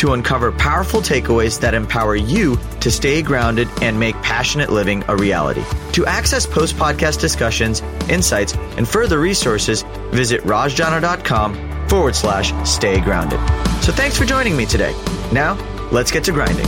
to uncover powerful takeaways that empower you to stay grounded and make passionate living a reality. To access post podcast discussions, insights, and further resources, visit rajjana.com forward slash stay grounded. So thanks for joining me today. Now, let's get to grinding.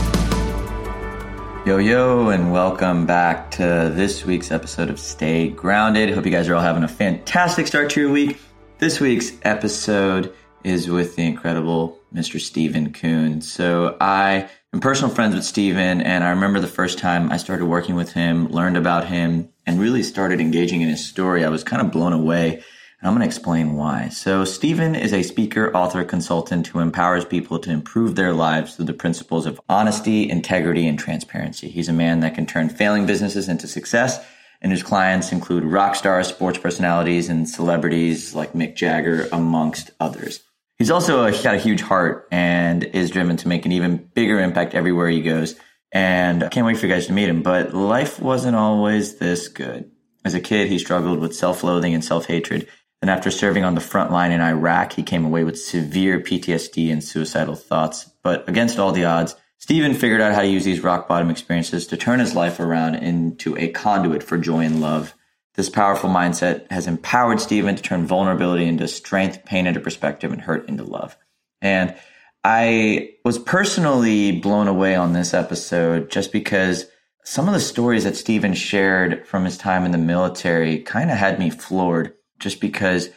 Yo, yo, and welcome back to this week's episode of Stay Grounded. Hope you guys are all having a fantastic start to your week. This week's episode is with the incredible Mr. Stephen Kuhn. So I am personal friends with Stephen, and I remember the first time I started working with him, learned about him, and really started engaging in his story. I was kind of blown away and I'm going to explain why. So, Stephen is a speaker, author, consultant who empowers people to improve their lives through the principles of honesty, integrity, and transparency. He's a man that can turn failing businesses into success, and whose clients include rock stars, sports personalities, and celebrities like Mick Jagger, amongst others. He's also a, got a huge heart and is driven to make an even bigger impact everywhere he goes. And I can't wait for you guys to meet him. But life wasn't always this good. As a kid, he struggled with self loathing and self hatred then, after serving on the front line in Iraq, he came away with severe PTSD and suicidal thoughts. But against all the odds, Stephen figured out how to use these rock bottom experiences to turn his life around into a conduit for joy and love. This powerful mindset has empowered Stephen to turn vulnerability into strength, pain into perspective, and hurt into love. And I was personally blown away on this episode just because some of the stories that Stephen shared from his time in the military kind of had me floored just because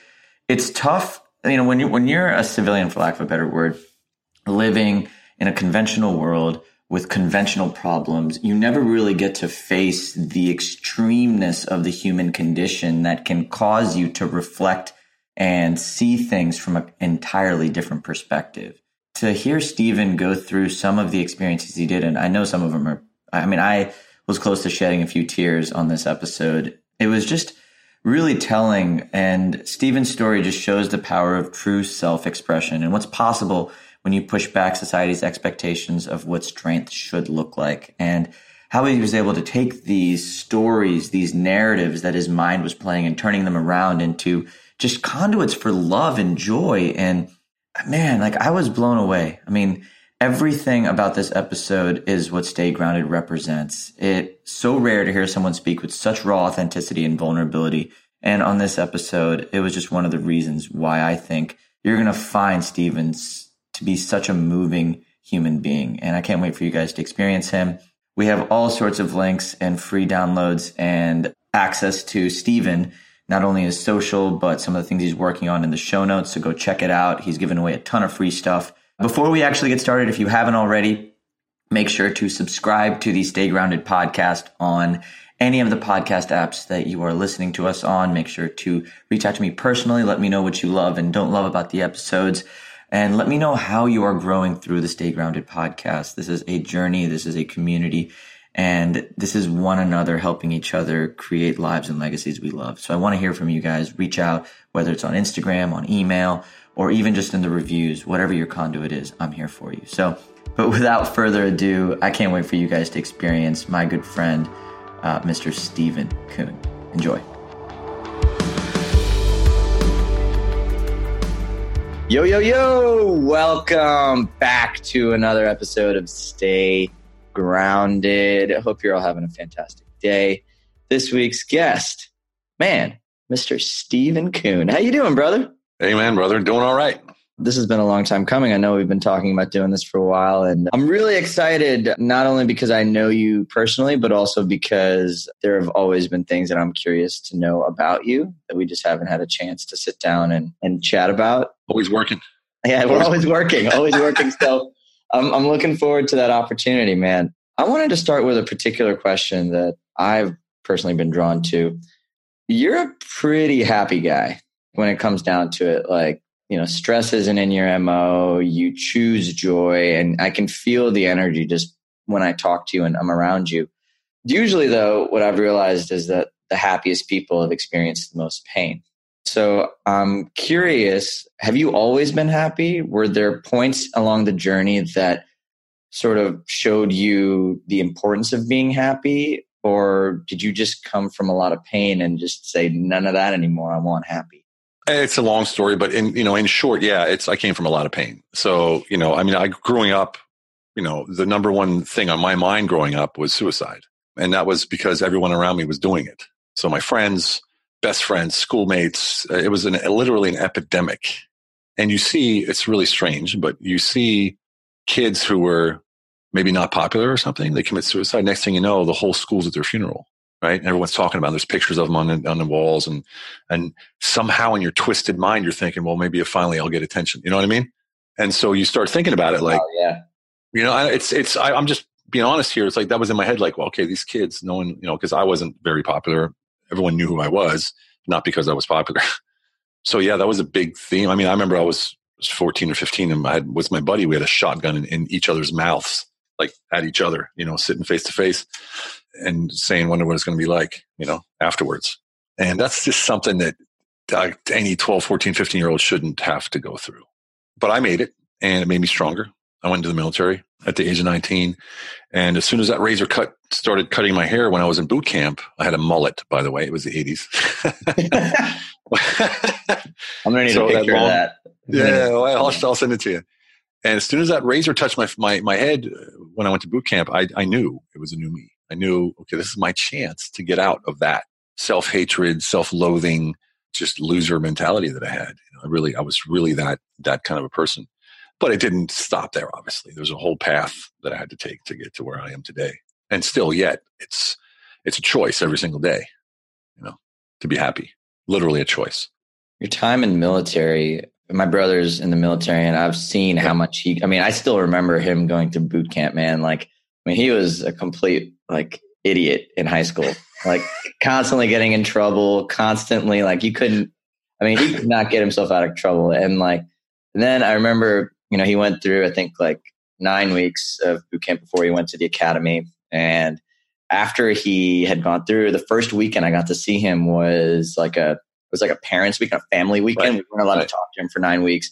it's tough. You know, when you when you're a civilian, for lack of a better word, living in a conventional world with conventional problems, you never really get to face the extremeness of the human condition that can cause you to reflect and see things from an entirely different perspective. To hear Stephen go through some of the experiences he did, and I know some of them are, I mean, I was close to shedding a few tears on this episode. It was just, really telling. And Stephen's story just shows the power of true self expression and what's possible when you push back society's expectations of what strength should look like. And how he was able to take these stories, these narratives that his mind was playing and turning them around into just conduits for love and joy. And man, like I was blown away. I mean, everything about this episode is what Stay Grounded represents. It's so rare to hear someone speak with such raw authenticity and vulnerability. And on this episode, it was just one of the reasons why I think you're going to find Stephen's to be such a moving human being. And I can't wait for you guys to experience him. We have all sorts of links and free downloads and access to Stephen, not only his social, but some of the things he's working on in the show notes. So go check it out. He's giving away a ton of free stuff. Before we actually get started, if you haven't already, make sure to subscribe to the Stay Grounded podcast on any of the podcast apps that you are listening to us on. Make sure to reach out to me personally. Let me know what you love and don't love about the episodes. And let me know how you are growing through the Stay Grounded podcast. This is a journey. This is a community. And this is one another helping each other create lives and legacies we love. So I want to hear from you guys. Reach out, whether it's on Instagram, on email, or even just in the reviews, whatever your conduit is, I'm here for you. So, but without further ado, I can't wait for you guys to experience my good friend, uh, Mr. Stephen Kuhn. Enjoy. Yo, yo, yo! Welcome back to another episode of Stay Grounded. I hope you're all having a fantastic day. This week's guest, man, Mr. Stephen Kuhn. How you doing, brother? Hey, man, brother, doing all right. This has been a long time coming. I know we've been talking about doing this for a while, and I'm really excited, not only because I know you personally, but also because there have always been things that I'm curious to know about you that we just haven't had a chance to sit down and, and chat about. Always working. Yeah, we're always working, always working. So I'm, I'm looking forward to that opportunity, man. I wanted to start with a particular question that I've personally been drawn to. You're a pretty happy guy when it comes down to it. Like, you know, stress isn't in your MO. You choose joy. And I can feel the energy just when I talk to you and I'm around you. Usually, though, what I've realized is that the happiest people have experienced the most pain. So I'm curious have you always been happy? Were there points along the journey that sort of showed you the importance of being happy? Or did you just come from a lot of pain and just say, none of that anymore? I want happy? It's a long story, but in you know, in short, yeah, it's I came from a lot of pain. So you know, I mean, I growing up, you know, the number one thing on my mind growing up was suicide, and that was because everyone around me was doing it. So my friends, best friends, schoolmates, uh, it was an, literally an epidemic. And you see, it's really strange, but you see kids who were maybe not popular or something, they commit suicide. Next thing you know, the whole school's at their funeral, right? And everyone's talking about. It. There's pictures of them on the, on the walls, and and somehow in your twisted mind, you're thinking, well, maybe if finally I'll get attention. You know what I mean? And so you start thinking about it, like, oh, yeah, you know, it's it's. I, I'm just being honest here. It's like that was in my head, like, well, okay, these kids, no one, you know, because I wasn't very popular everyone knew who I was, not because I was popular. so yeah, that was a big theme. I mean, I remember I was, was 14 or 15 and I had, with my buddy, we had a shotgun in, in each other's mouths, like at each other, you know, sitting face to face and saying, wonder what it's going to be like, you know, afterwards. And that's just something that uh, any 12, 14, 15 year old shouldn't have to go through. But I made it and it made me stronger. I went into the military at the age of 19. And as soon as that razor cut started cutting my hair when I was in boot camp, I had a mullet, by the way. It was the 80s. I'm going to need so a picture that long, of that. Yeah, well, I'll, I'll, send it to you. And as soon as that razor touched my, my, my head uh, when I went to boot camp, I, I knew it was a new me. I knew, okay, this is my chance to get out of that self hatred, self loathing, just loser mentality that I had. You know, I really, I was really that, that kind of a person. But it didn't stop there, obviously. There's a whole path that I had to take to get to where I am today. And still yet, it's it's a choice every single day, you know, to be happy. Literally a choice. Your time in the military, my brother's in the military and I've seen how much he I mean, I still remember him going to boot camp, man. Like I mean, he was a complete like idiot in high school. Like constantly getting in trouble, constantly like you couldn't I mean, he could not get himself out of trouble. And like and then I remember you know, he went through, I think, like nine weeks of boot camp before he went to the academy. And after he had gone through the first weekend, I got to see him was like a it was like a parents' weekend, a family weekend. Right. We weren't allowed right. to talk to him for nine weeks.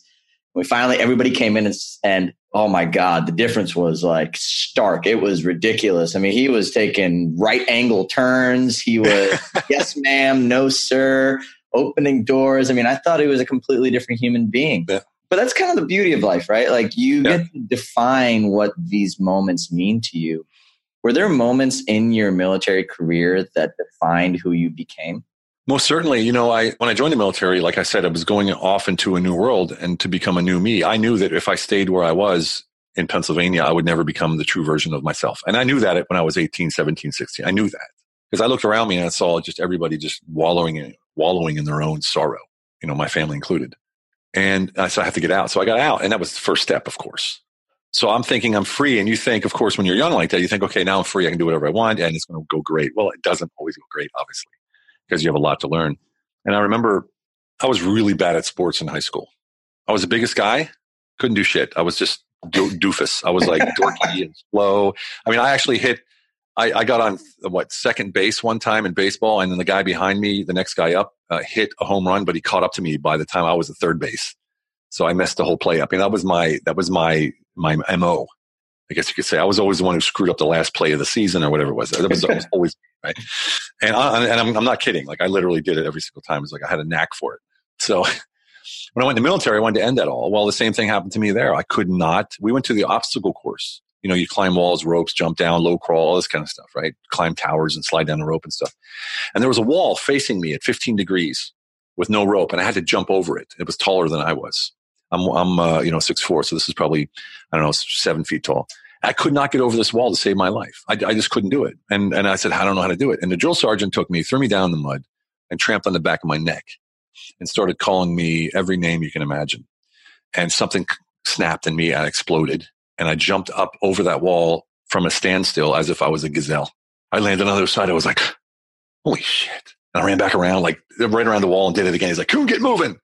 We finally, everybody came in and, and oh my God, the difference was like stark. It was ridiculous. I mean, he was taking right angle turns. He was, yes, ma'am, no, sir, opening doors. I mean, I thought he was a completely different human being. Yeah but that's kind of the beauty of life, right? Like you yeah. get to define what these moments mean to you. Were there moments in your military career that defined who you became? Most certainly. You know, I when I joined the military, like I said, I was going off into a new world and to become a new me. I knew that if I stayed where I was in Pennsylvania, I would never become the true version of myself. And I knew that when I was 18, 17, 16. I knew that because I looked around me and I saw just everybody just wallowing in, wallowing in their own sorrow, you know, my family included. And I said, I have to get out. So I got out. And that was the first step, of course. So I'm thinking I'm free. And you think, of course, when you're young like that, you think, okay, now I'm free. I can do whatever I want and it's going to go great. Well, it doesn't always go great, obviously, because you have a lot to learn. And I remember I was really bad at sports in high school. I was the biggest guy, couldn't do shit. I was just do- doofus. I was like dorky and slow. I mean, I actually hit I, I, got on what second base one time in baseball, and then the guy behind me, the next guy up, uh, hit a home run, but he caught up to me by the time I was at third base. So I messed the whole play up, and that was my that was my my mo. I guess you could say I was always the one who screwed up the last play of the season or whatever it was. That was, was always right, and I, and I'm, I'm not kidding. Like I literally did it every single time. It was like I had a knack for it. So when I went to the military, I wanted to end that all. Well, the same thing happened to me there. I could not. We went to the obstacle course you know, you climb walls, ropes, jump down, low crawl, all this kind of stuff, right? Climb towers and slide down a rope and stuff. And there was a wall facing me at 15 degrees with no rope, and I had to jump over it. It was taller than I was. I'm, I'm uh, you know, six four, so this is probably, I don't know, seven feet tall. I could not get over this wall to save my life. I, I just couldn't do it. And, and I said, I don't know how to do it. And the drill sergeant took me, threw me down in the mud, and tramped on the back of my neck and started calling me every name you can imagine. And something snapped in me I exploded and I jumped up over that wall from a standstill as if I was a gazelle. I landed on the other side. I was like, holy shit. And I ran back around, like right around the wall and did it again. He's like, Kuhn, get moving.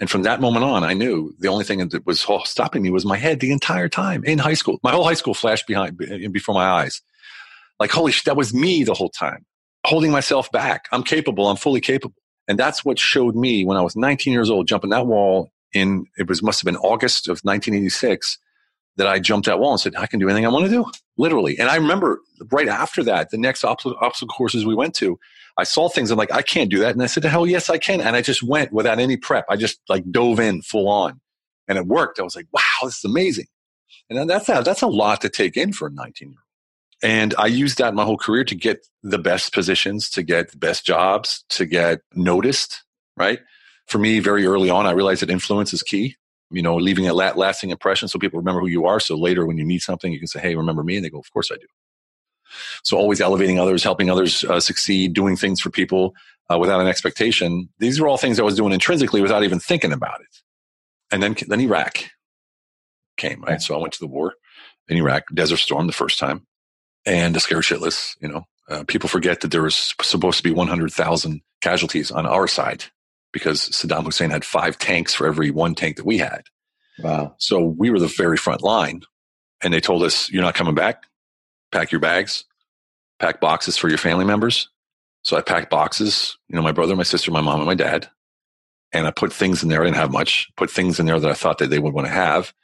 And from that moment on, I knew the only thing that was stopping me was my head the entire time in high school. My whole high school flashed behind and before my eyes. Like, holy shit, that was me the whole time, holding myself back. I'm capable. I'm fully capable. And that's what showed me when I was 19 years old, jumping that wall in, it was, must have been August of 1986 that I jumped that wall and said, I can do anything I want to do, literally. And I remember right after that, the next obstacle, obstacle courses we went to, I saw things. I'm like, I can't do that. And I said, to hell yes, I can. And I just went without any prep. I just like dove in full on and it worked. I was like, wow, this is amazing. And that's a, that's a lot to take in for a 19 year old. And I used that my whole career to get the best positions, to get the best jobs, to get noticed, right? For me, very early on, I realized that influence is key you know, leaving a lasting impression so people remember who you are. So later when you need something, you can say, Hey, remember me? And they go, of course I do. So always elevating others, helping others uh, succeed, doing things for people uh, without an expectation. These are all things I was doing intrinsically without even thinking about it. And then, then Iraq came, right? So I went to the war in Iraq, Desert Storm the first time and a scare shitless, you know, uh, people forget that there was supposed to be 100,000 casualties on our side because Saddam Hussein had five tanks for every one tank that we had. Wow. So we were the very front line. And they told us, you're not coming back. Pack your bags, pack boxes for your family members. So I packed boxes, you know, my brother, my sister, my mom, and my dad. And I put things in there. I didn't have much, put things in there that I thought that they would want to have.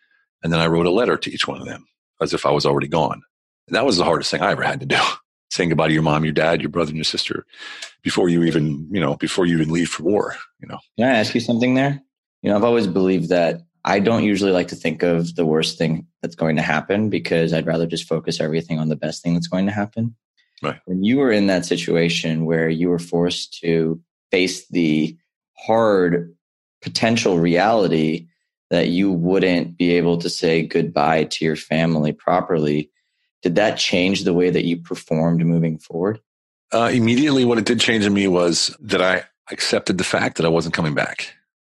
And then I wrote a letter to each one of them as if I was already gone. And that was the hardest thing I ever had to do saying goodbye to your mom, your dad, your brother, and your sister before you even, you know, before you even leave for war, you know. Can I ask you something there? You know, I've always believed that I don't usually like to think of the worst thing that's going to happen because I'd rather just focus everything on the best thing that's going to happen. Right. When you were in that situation where you were forced to face the hard potential reality that you wouldn't be able to say goodbye to your family properly, did that change the way that you performed moving forward? Uh, immediately, what it did change in me was that I accepted the fact that I wasn't coming back.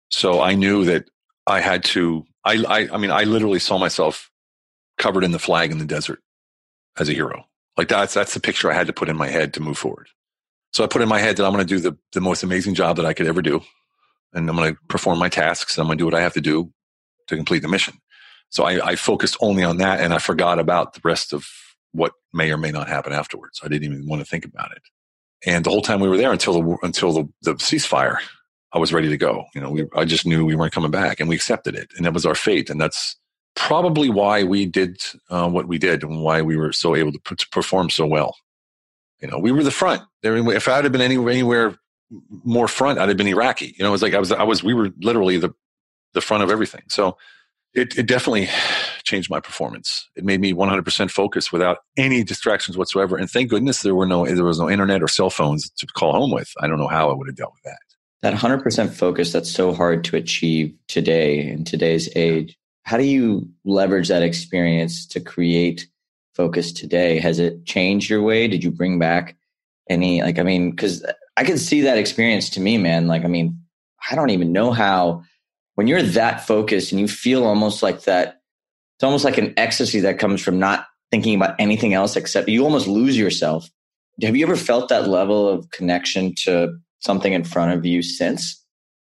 So I knew that I had to. I, I, I mean, I literally saw myself covered in the flag in the desert as a hero. Like that's that's the picture I had to put in my head to move forward. So I put in my head that I'm going to do the the most amazing job that I could ever do, and I'm going to perform my tasks. And I'm going to do what I have to do to complete the mission. So I, I focused only on that and I forgot about the rest of what may or may not happen afterwards. I didn't even want to think about it. And the whole time we were there until the, until the, the ceasefire, I was ready to go. You know, we, I just knew we weren't coming back and we accepted it and that was our fate. And that's probably why we did uh, what we did and why we were so able to, p- to perform so well. You know, we were the front. If I had been anywhere, anywhere more front, I'd have been Iraqi. You know, it was like I was, I was, we were literally the, the front of everything. So it, it definitely changed my performance. It made me 100% focused without any distractions whatsoever. And thank goodness there were no there was no internet or cell phones to call home with. I don't know how I would have dealt with that. That 100% focus that's so hard to achieve today in today's age. How do you leverage that experience to create focus today? Has it changed your way? Did you bring back any like I mean cuz I can see that experience to me man. Like I mean, I don't even know how when you're that focused and you feel almost like that, it's almost like an ecstasy that comes from not thinking about anything else except you almost lose yourself. Have you ever felt that level of connection to something in front of you since?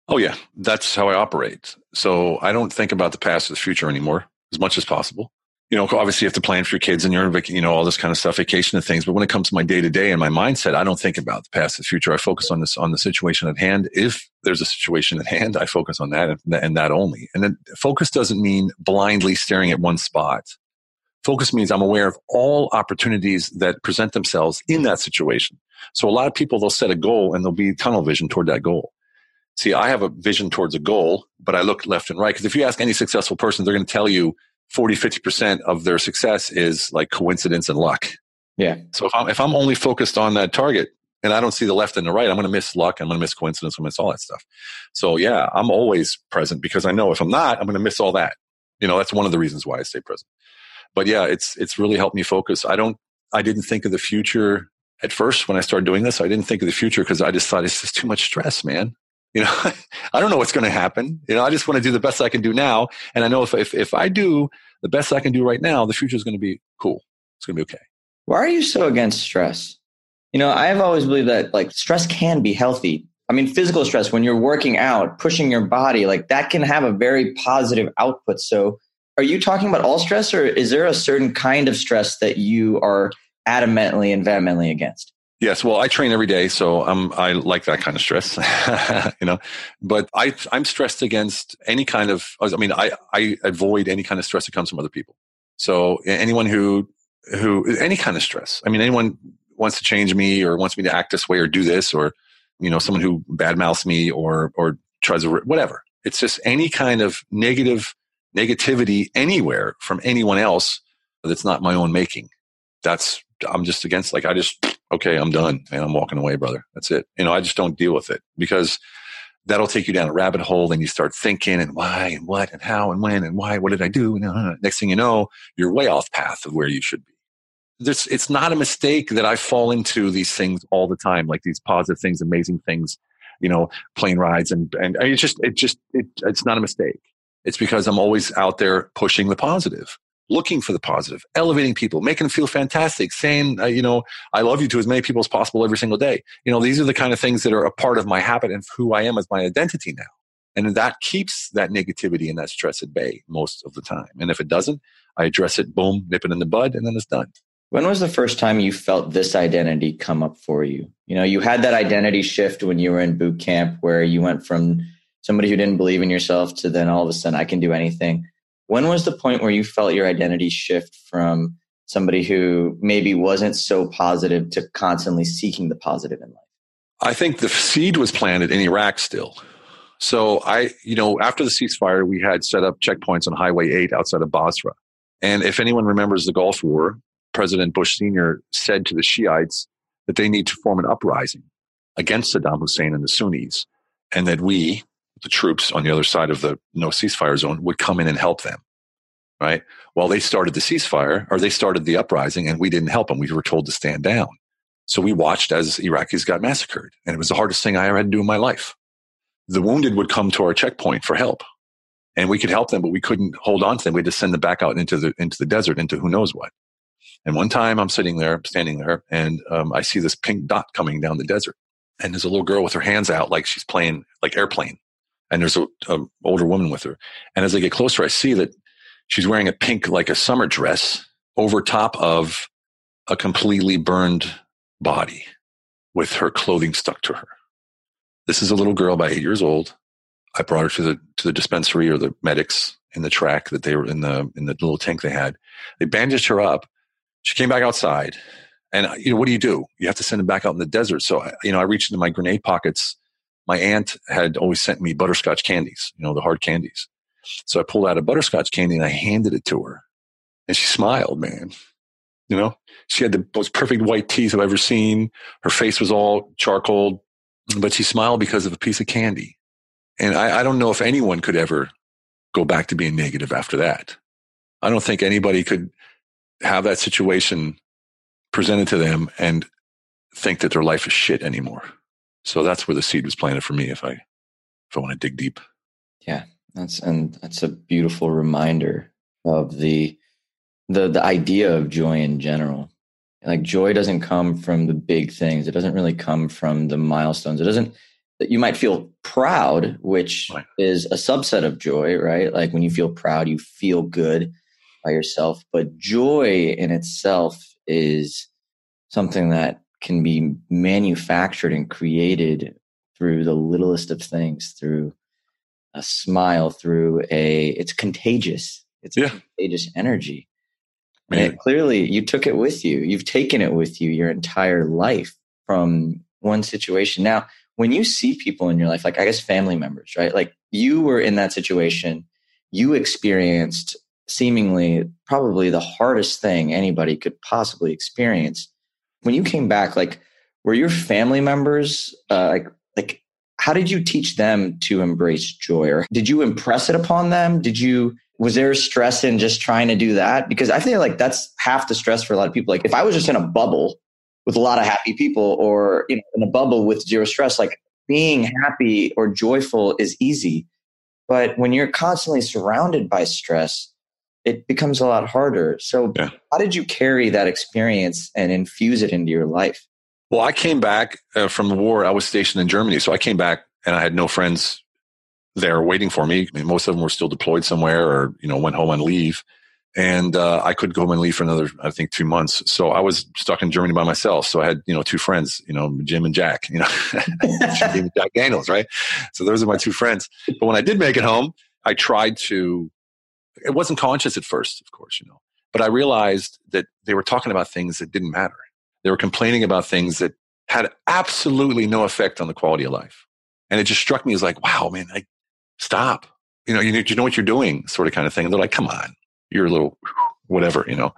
Oh, yeah. That's how I operate. So I don't think about the past or the future anymore as much as possible you know, obviously you have to plan for your kids and you're, you know, all this kind of stuff, vacation and things. But when it comes to my day to day and my mindset, I don't think about the past, or the future. I focus on this, on the situation at hand. If there's a situation at hand, I focus on that and that only. And then focus doesn't mean blindly staring at one spot. Focus means I'm aware of all opportunities that present themselves in that situation. So a lot of people, they'll set a goal and they'll be tunnel vision toward that goal. See, I have a vision towards a goal, but I look left and right. Because if you ask any successful person, they're going to tell you 40, 50% of their success is like coincidence and luck. Yeah. So if I'm, if I'm only focused on that target and I don't see the left and the right, I'm going to miss luck. I'm going to miss coincidence. I'm going to miss all that stuff. So yeah, I'm always present because I know if I'm not, I'm going to miss all that. You know, that's one of the reasons why I stay present. But yeah, it's, it's really helped me focus. I don't, I didn't think of the future at first when I started doing this. I didn't think of the future because I just thought it's just too much stress, man. You know, I don't know what's going to happen. You know, I just want to do the best I can do now. And I know if, if, if I do the best I can do right now, the future is going to be cool. It's going to be okay. Why are you so against stress? You know, I've always believed that like stress can be healthy. I mean, physical stress, when you're working out, pushing your body, like that can have a very positive output. So, are you talking about all stress or is there a certain kind of stress that you are adamantly and vehemently against. Yes, well, I train every day, so I'm I like that kind of stress, you know. But I I'm stressed against any kind of. I mean, I I avoid any kind of stress that comes from other people. So anyone who who any kind of stress. I mean, anyone wants to change me or wants me to act this way or do this or you know someone who badmouths me or or tries to whatever. It's just any kind of negative negativity anywhere from anyone else that's not my own making. That's I'm just against. Like I just okay, I'm done and I'm walking away, brother. That's it. You know, I just don't deal with it because that'll take you down a rabbit hole. and you start thinking and why and what and how and when and why. What did I do? And uh, next thing you know, you're way off path of where you should be. This, it's not a mistake that I fall into these things all the time, like these positive things, amazing things, you know, plane rides and and it's just it just it, it's not a mistake. It's because I'm always out there pushing the positive looking for the positive, elevating people, making them feel fantastic, saying, uh, you know, I love you to as many people as possible every single day. You know, these are the kind of things that are a part of my habit and who I am as my identity now. And that keeps that negativity and that stress at bay most of the time. And if it doesn't, I address it, boom, nip it in the bud, and then it's done. When was the first time you felt this identity come up for you? You know, you had that identity shift when you were in boot camp where you went from somebody who didn't believe in yourself to then all of a sudden, I can do anything. When was the point where you felt your identity shift from somebody who maybe wasn't so positive to constantly seeking the positive in life? I think the seed was planted in Iraq still. So I, you know, after the ceasefire, we had set up checkpoints on Highway 8 outside of Basra. And if anyone remembers the Gulf War, President Bush Sr. said to the Shiites that they need to form an uprising against Saddam Hussein and the Sunnis, and that we, the troops on the other side of the no ceasefire zone would come in and help them. Right. Well, they started the ceasefire or they started the uprising and we didn't help them. We were told to stand down. So we watched as Iraqis got massacred and it was the hardest thing I ever had to do in my life. The wounded would come to our checkpoint for help and we could help them, but we couldn't hold on to them. We had to send them back out into the, into the desert, into who knows what. And one time I'm sitting there, standing there, and um, I see this pink dot coming down the desert. And there's a little girl with her hands out like she's playing like airplane and there's a, a, older woman with her. And as I get closer, I see that she's wearing a pink, like a summer dress over top of a completely burned body with her clothing stuck to her. This is a little girl about eight years old. I brought her to the, to the dispensary or the medics in the track that they were in the, in the little tank they had. They bandaged her up. She came back outside and you know, what do you do? You have to send her back out in the desert. So, you know, I reached into my grenade pockets my aunt had always sent me butterscotch candies, you know, the hard candies. So I pulled out a butterscotch candy and I handed it to her. And she smiled, man. You know, she had the most perfect white teeth I've ever seen. Her face was all charcoal, but she smiled because of a piece of candy. And I, I don't know if anyone could ever go back to being negative after that. I don't think anybody could have that situation presented to them and think that their life is shit anymore. So that's where the seed was planted for me. If I if I want to dig deep. Yeah, that's and that's a beautiful reminder of the the the idea of joy in general. Like joy doesn't come from the big things. It doesn't really come from the milestones. It doesn't that you might feel proud, which right. is a subset of joy, right? Like when you feel proud, you feel good by yourself. But joy in itself is something that can be manufactured and created through the littlest of things, through a smile, through a, it's contagious. It's yeah. contagious energy. Man. And it, clearly you took it with you. You've taken it with you your entire life from one situation. Now, when you see people in your life, like I guess family members, right? Like you were in that situation, you experienced seemingly probably the hardest thing anybody could possibly experience. When you came back, like were your family members uh, like like how did you teach them to embrace joy? Or did you impress it upon them? Did you was there stress in just trying to do that? Because i feel like that's half the stress for a lot of people. Like if i was just in a bubble with a lot of happy people or you know in a bubble with zero stress like being happy or joyful is easy. But when you're constantly surrounded by stress it becomes a lot harder. So, yeah. how did you carry that experience and infuse it into your life? Well, I came back uh, from the war. I was stationed in Germany. So, I came back and I had no friends there waiting for me. I mean, most of them were still deployed somewhere or, you know, went home on leave. and uh, I could go home and leave for another, I think, two months. So I was stuck in Germany by myself. So I had, you know, two friends, you know, Jim and Jack, you know, Jim Jack Daniels, right? So those are my two friends. But when I did make it home, I tried to. It wasn't conscious at first, of course, you know, but I realized that they were talking about things that didn't matter. They were complaining about things that had absolutely no effect on the quality of life, and it just struck me as like, wow, man, like, stop. You know, you, you know what you're doing, sort of kind of thing. And they're like, come on, you're a little whatever, you know,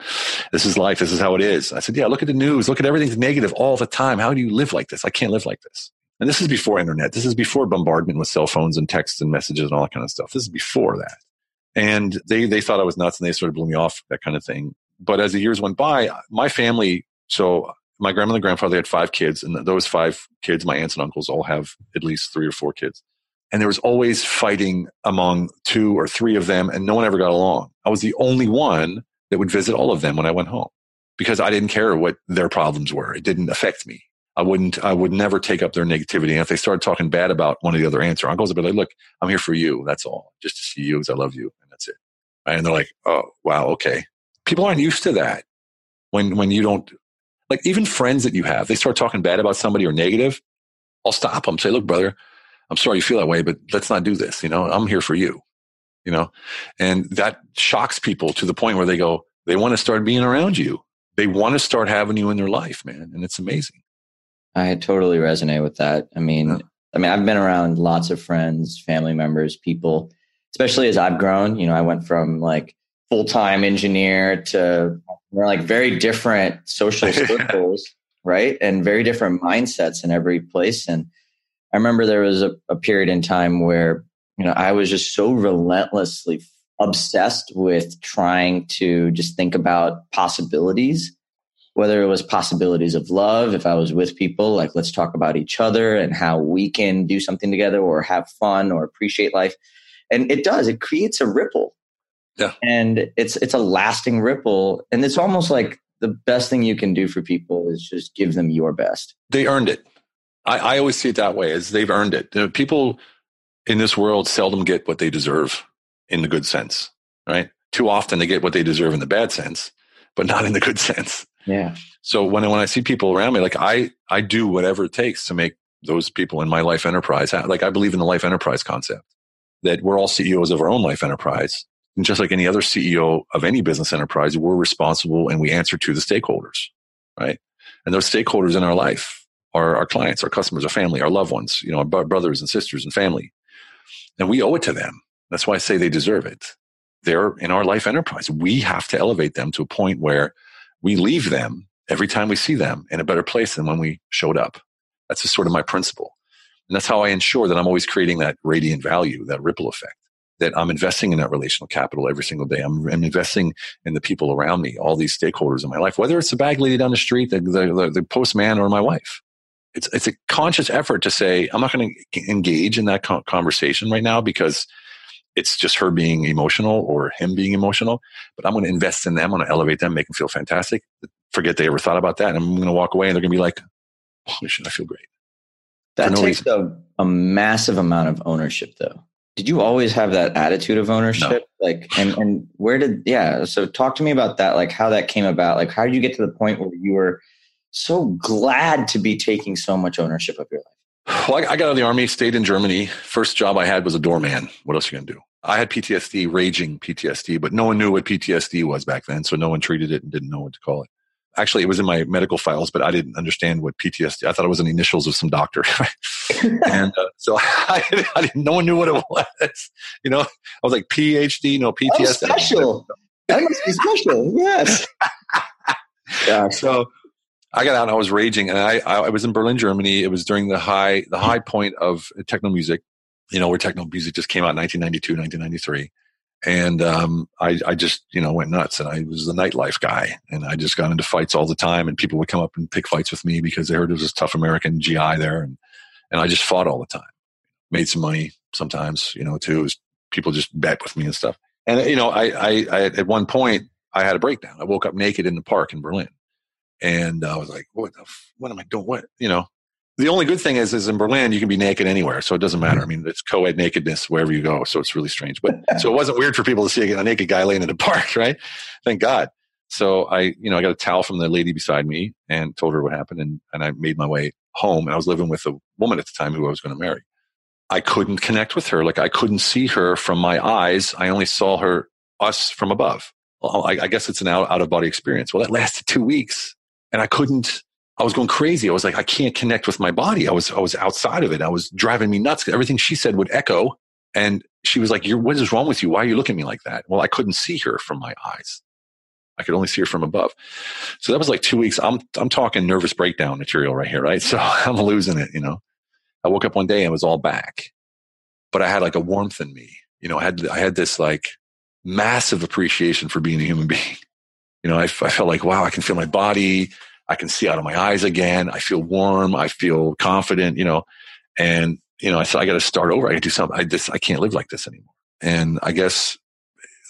this is life. This is how it is. I said, yeah, look at the news. Look at everything's negative all the time. How do you live like this? I can't live like this. And this is before internet. This is before bombardment with cell phones and texts and messages and all that kind of stuff. This is before that. And they, they thought I was nuts and they sort of blew me off, that kind of thing. But as the years went by, my family, so my grandmother and grandfather had five kids and those five kids, my aunts and uncles all have at least three or four kids. And there was always fighting among two or three of them and no one ever got along. I was the only one that would visit all of them when i went home because i didn't care what their problems were. It didn't affect me. I wouldn't i would never take up their negativity. And if they started talking bad about one of the other aunts or uncles i'd be like look i'm here for you that's all just to see you because i love you and that's it and they're like oh wow okay people aren't used to that when when you don't like even friends that you have they start talking bad about somebody or negative i'll stop them say look brother I'm sorry you feel that way, but let's not do this. You know, I'm here for you. You know, and that shocks people to the point where they go, they want to start being around you. They want to start having you in their life, man. And it's amazing. I totally resonate with that. I mean, yeah. I mean, I've been around lots of friends, family members, people, especially as I've grown. You know, I went from like full time engineer to we're like very different social circles, right? And very different mindsets in every place. And I remember there was a, a period in time where, you know, I was just so relentlessly obsessed with trying to just think about possibilities, whether it was possibilities of love, if I was with people, like let's talk about each other and how we can do something together or have fun or appreciate life. And it does, it creates a ripple. Yeah. And it's it's a lasting ripple. And it's almost like the best thing you can do for people is just give them your best. They earned it. I, I always see it that way as they've earned it. You know, people in this world seldom get what they deserve in the good sense, right? Too often they get what they deserve in the bad sense, but not in the good sense. Yeah. So when when I see people around me, like I I do whatever it takes to make those people in my life enterprise like I believe in the life enterprise concept that we're all CEOs of our own life enterprise. And just like any other CEO of any business enterprise, we're responsible and we answer to the stakeholders, right? And those stakeholders in our life are our clients, our customers, our family, our loved ones, you know, our brothers and sisters and family. And we owe it to them. That's why I say they deserve it. They're in our life enterprise. We have to elevate them to a point where we leave them every time we see them in a better place than when we showed up. That's just sort of my principle. And that's how I ensure that I'm always creating that radiant value, that ripple effect, that I'm investing in that relational capital every single day. I'm, I'm investing in the people around me, all these stakeholders in my life, whether it's the bag lady down the street, the, the, the postman, or my wife it's it's a conscious effort to say I'm not going to engage in that conversation right now because it's just her being emotional or him being emotional. But I'm going to invest in them. I'm going to elevate them, make them feel fantastic. Forget they ever thought about that. And I'm going to walk away and they're going to be like, "Holy shit, I feel great." That no takes a, a, massive amount of ownership, though. Did you always have that attitude of ownership? No. Like, and and where did yeah? So talk to me about that. Like, how that came about. Like, how did you get to the point where you were so glad to be taking so much ownership of your life. Well, I got out of the army, stayed in Germany. First job I had was a doorman. What else are you going to do? I had PTSD, raging PTSD, but no one knew what PTSD was back then. So no one treated it and didn't know what to call it. Actually, it was in my medical files, but I didn't understand what PTSD. I thought it was the initials of some doctor, and uh, so I, I, didn't. No one knew what it was. You know, I was like PhD, no PTSD. Oh, special. That must be special. Yes. yeah. So I got out and I was raging, and I, I was in Berlin, Germany. It was during the high the high point of techno music, you know, where techno music just came out in 1992, 1993. And um, I, I just, you know, went nuts. And I was the nightlife guy. And I just got into fights all the time. And people would come up and pick fights with me because they heard there was this tough American GI there. And, and I just fought all the time. Made some money sometimes, you know, too. People just bet with me and stuff. And, you know, I, I, I, at one point, I had a breakdown. I woke up naked in the park in Berlin and I was like, what the, f- what am I doing? What, you know, the only good thing is, is in Berlin, you can be naked anywhere. So it doesn't matter. I mean, it's co-ed nakedness wherever you go. So it's really strange. But so it wasn't weird for people to see a naked guy laying in the park, right? Thank God. So I, you know, I got a towel from the lady beside me and told her what happened. And, and I made my way home and I was living with a woman at the time who I was going to marry. I couldn't connect with her. Like I couldn't see her from my eyes. I only saw her, us from above. Well, I, I guess it's an out, out of body experience. Well, that lasted two weeks and I couldn't I was going crazy. I was like, I can't connect with my body. I was, I was outside of it. I was driving me nuts. Everything she said would echo. And she was like, what is wrong with you? Why are you looking at me like that? Well, I couldn't see her from my eyes. I could only see her from above. So that was like two weeks. I'm, I'm talking nervous breakdown material right here, right? So I'm losing it, you know. I woke up one day and it was all back, but I had like a warmth in me. You know, I had, I had this like massive appreciation for being a human being. You know, I, I felt like, wow, I can feel my body. I can see out of my eyes again. I feel warm. I feel confident, you know, and, you know, I said, I got to start over. I got to do something. I just, I can't live like this anymore. And I guess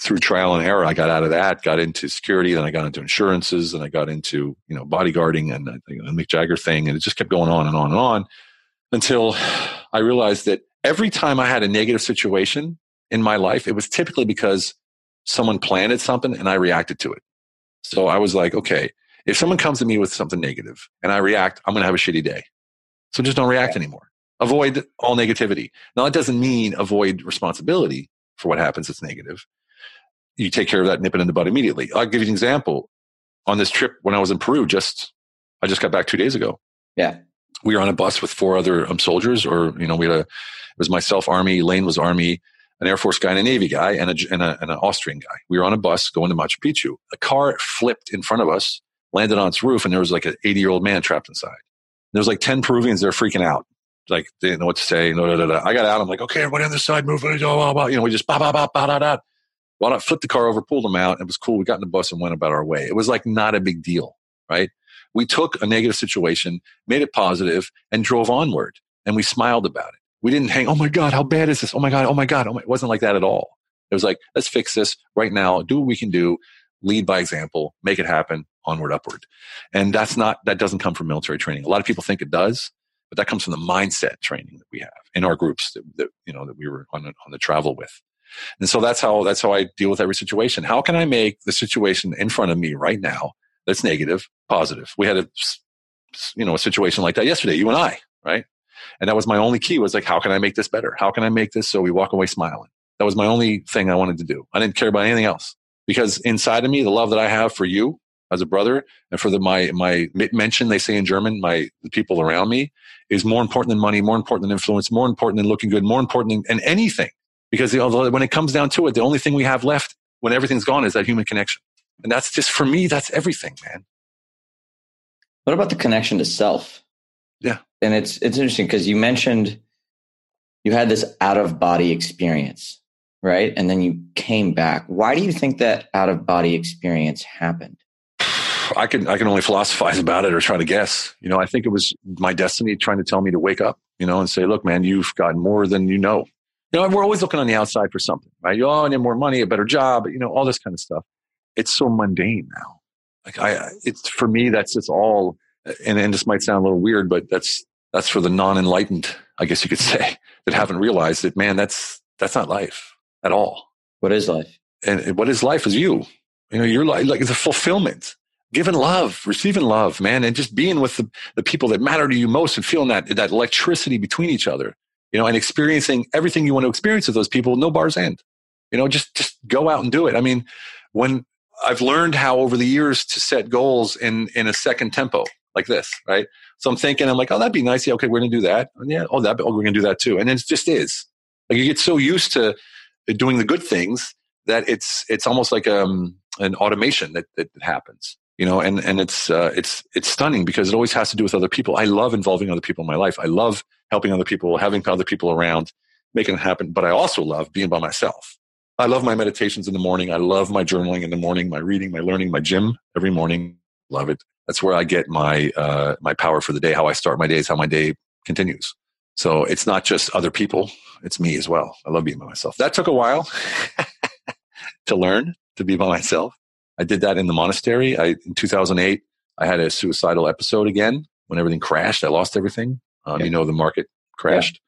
through trial and error, I got out of that, got into security, then I got into insurances, and I got into, you know, bodyguarding and uh, the Mick Jagger thing. And it just kept going on and on and on until I realized that every time I had a negative situation in my life, it was typically because someone planted something and I reacted to it. So I was like, okay, if someone comes to me with something negative and I react, I'm going to have a shitty day. So just don't react anymore. Avoid all negativity. Now, that doesn't mean avoid responsibility for what happens that's negative. You take care of that, nip it in the bud immediately. I'll give you an example. On this trip when I was in Peru, just I just got back two days ago. Yeah, we were on a bus with four other um, soldiers, or you know, we had a. It was myself, Army. Lane was Army an Air Force guy and a Navy guy and, a, and, a, and an Austrian guy. We were on a bus going to Machu Picchu. A car flipped in front of us landed on its roof, and there was like an 80 year old man trapped inside. There was like 10 Peruvians there freaking out. Like they didn't know what to say. No, no, no, no. I got out. I'm like, okay, everybody on the side, move. Blah, blah, blah. You know, we just ba ba ba ba da da. Well, I flipped the car over, pulled them out. It was cool. We got in the bus and went about our way. It was like not a big deal, right? We took a negative situation, made it positive, and drove onward. And we smiled about it. We didn't hang, oh my God, how bad is this? Oh my God, oh my God. Oh my. It wasn't like that at all. It was like, let's fix this right now, do what we can do, lead by example, make it happen, onward, upward. And that's not, that doesn't come from military training. A lot of people think it does, but that comes from the mindset training that we have in our groups that, that you know, that we were on, on the travel with. And so that's how, that's how I deal with every situation. How can I make the situation in front of me right now that's negative, positive? We had a, you know, a situation like that yesterday, you and I, right? And that was my only key was like, how can I make this better? How can I make this so we walk away smiling? That was my only thing I wanted to do. I didn't care about anything else because inside of me, the love that I have for you as a brother and for the, my, my Mitmenschen, they say in German, my, the people around me is more important than money, more important than influence, more important than looking good, more important than, anything. Because the, when it comes down to it, the only thing we have left when everything's gone is that human connection. And that's just for me, that's everything, man. What about the connection to self? Yeah. And it's it's interesting because you mentioned you had this out of body experience, right? And then you came back. Why do you think that out of body experience happened? I can I can only philosophize about it or try to guess. You know, I think it was my destiny trying to tell me to wake up, you know, and say, look, man, you've got more than you know. You know, we're always looking on the outside for something, right? Oh, I need more money, a better job, you know, all this kind of stuff. It's so mundane now. Like I, it's for me, that's just all. And, and this might sound a little weird, but that's that's for the non-enlightened, I guess you could say, that haven't realized that, man, that's that's not life at all. What is life? And what is life is you. You know, you're like, like the fulfillment giving love, receiving love, man, and just being with the, the people that matter to you most and feeling that, that electricity between each other, you know, and experiencing everything you want to experience with those people, no bars end. You know, just, just go out and do it. I mean, when I've learned how over the years to set goals in, in a second tempo like this, right? So I'm thinking, I'm like, oh, that'd be nice. Yeah, okay, we're to do that. And yeah, oh, that, oh, we're to do that too. And it just is. Like you get so used to doing the good things that it's, it's almost like um, an automation that, that happens you know and and it's uh, it's it's stunning because it always has to do with other people. I love involving other people in my life. I love helping other people having other people around making it happen but i also love being by myself. I love my meditations in the morning. I love my journaling in the morning my reading my learning my gym every morning. Love it. That's where i get my uh, my power for the day how i start my days how my day continues so it's not just other people it's me as well i love being by myself that took a while to learn to be by myself I did that in the monastery. I, in 2008, I had a suicidal episode again when everything crashed. I lost everything. Um, yeah. You know, the market crashed.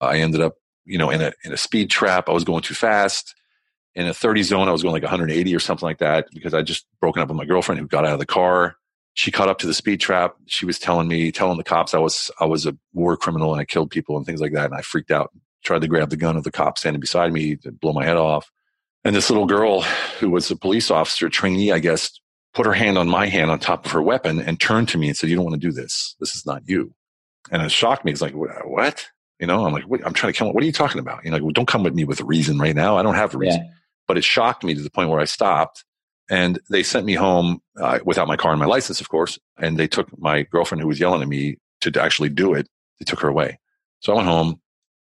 Yeah. I ended up, you know, in a in a speed trap. I was going too fast. In a 30 zone, I was going like 180 or something like that because I just broken up with my girlfriend who got out of the car. She caught up to the speed trap. She was telling me, telling the cops I was I was a war criminal and I killed people and things like that. And I freaked out. Tried to grab the gun of the cop standing beside me to blow my head off. And this little girl who was a police officer trainee, I guess, put her hand on my hand on top of her weapon and turned to me and said, "You don't want to do this. This is not you." And it shocked me. It's like, what? You know, I'm like, I'm trying to come. What are you talking about? You know, well, don't come with me with a reason right now. I don't have a reason. Yeah. But it shocked me to the point where I stopped. And they sent me home uh, without my car and my license, of course. And they took my girlfriend who was yelling at me to actually do it. They took her away. So I went home.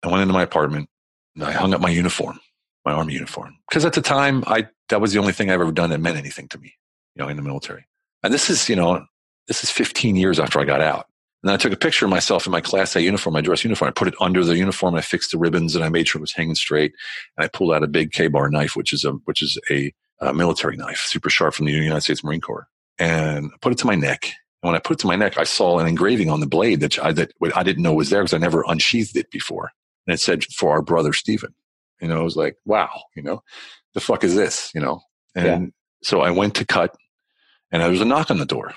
I went into my apartment and I hung up my uniform, my army uniform. Because at the time, I that was the only thing I've ever done that meant anything to me, you know, in the military. And this is, you know, this is 15 years after I got out. And I took a picture of myself in my Class A uniform, my dress uniform. I put it under the uniform. I fixed the ribbons and I made sure it was hanging straight. And I pulled out a big Ka-Bar knife, which is a which is a, a military knife, super sharp from the United States Marine Corps, and I put it to my neck. And when I put it to my neck, I saw an engraving on the blade that I, that I didn't know was there because I never unsheathed it before. And it said, "For our brother Stephen." You know, I was like, "Wow," you know, the fuck is this? You know, and yeah. so I went to cut, and there was a knock on the door.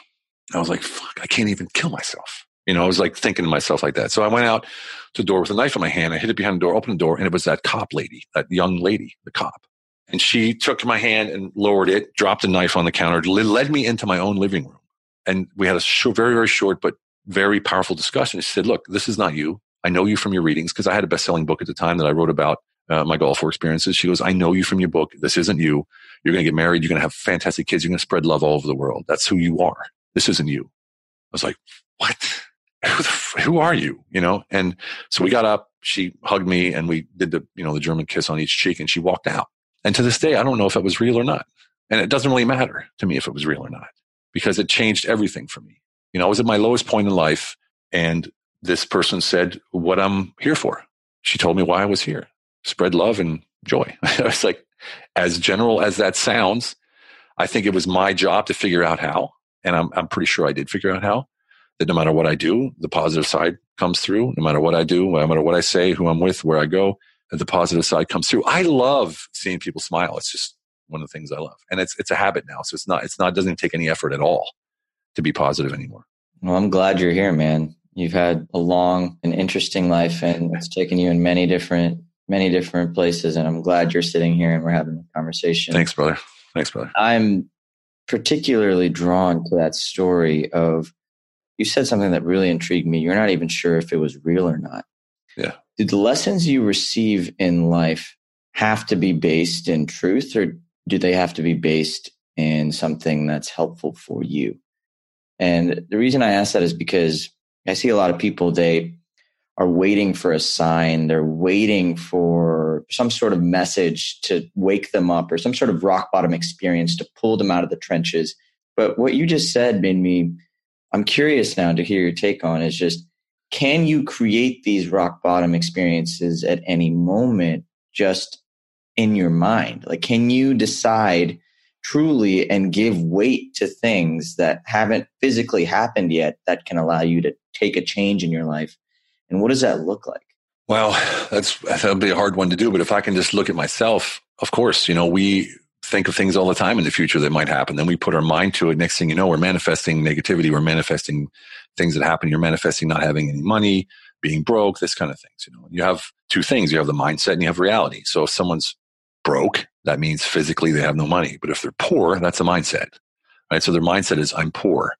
I was like, "Fuck, I can't even kill myself." You know, I was like thinking to myself like that. So I went out to the door with a knife in my hand. I hid it behind the door, opened the door, and it was that cop lady, that young lady, the cop. And she took my hand and lowered it, dropped a knife on the counter, led me into my own living room. And we had a short, very, very short, but very powerful discussion. She said, Look, this is not you. I know you from your readings because I had a best selling book at the time that I wrote about uh, my golf experiences. She goes, I know you from your book. This isn't you. You're going to get married. You're going to have fantastic kids. You're going to spread love all over the world. That's who you are. This isn't you. I was like, What? who are you? You know? And so we got up, she hugged me and we did the, you know, the German kiss on each cheek and she walked out. And to this day, I don't know if it was real or not. And it doesn't really matter to me if it was real or not because it changed everything for me. You know, I was at my lowest point in life and this person said what I'm here for. She told me why I was here. Spread love and joy. I was like, as general as that sounds, I think it was my job to figure out how. And I'm, I'm pretty sure I did figure out how that no matter what I do, the positive side comes through. No matter what I do, no matter what I say, who I'm with, where I go, the positive side comes through. I love seeing people smile. It's just one of the things I love, and it's it's a habit now. So it's not it's not it doesn't take any effort at all to be positive anymore. Well, I'm glad you're here, man. You've had a long and interesting life, and it's taken you in many different many different places. And I'm glad you're sitting here and we're having a conversation. Thanks, brother. Thanks, brother. I'm particularly drawn to that story of you said something that really intrigued me. You're not even sure if it was real or not. Yeah. The lessons you receive in life have to be based in truth or do they have to be based in something that's helpful for you? And the reason I ask that is because I see a lot of people, they are waiting for a sign. They're waiting for some sort of message to wake them up or some sort of rock bottom experience to pull them out of the trenches. But what you just said made me I'm curious now to hear your take on is just can you create these rock bottom experiences at any moment just in your mind? Like, can you decide truly and give weight to things that haven't physically happened yet that can allow you to take a change in your life? And what does that look like? Well, that's that'll be a hard one to do. But if I can just look at myself, of course, you know, we think of things all the time in the future that might happen. Then we put our mind to it. Next thing you know, we're manifesting negativity. We're manifesting things that happen. You're manifesting not having any money, being broke, this kind of things. You know, you have two things. You have the mindset and you have reality. So if someone's broke, that means physically they have no money. But if they're poor, that's a mindset. Right. So their mindset is I'm poor.